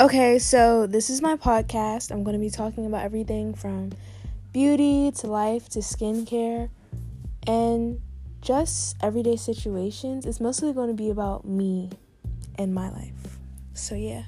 Okay, so this is my podcast. I'm going to be talking about everything from beauty to life to skincare and just everyday situations. It's mostly going to be about me and my life. So, yeah.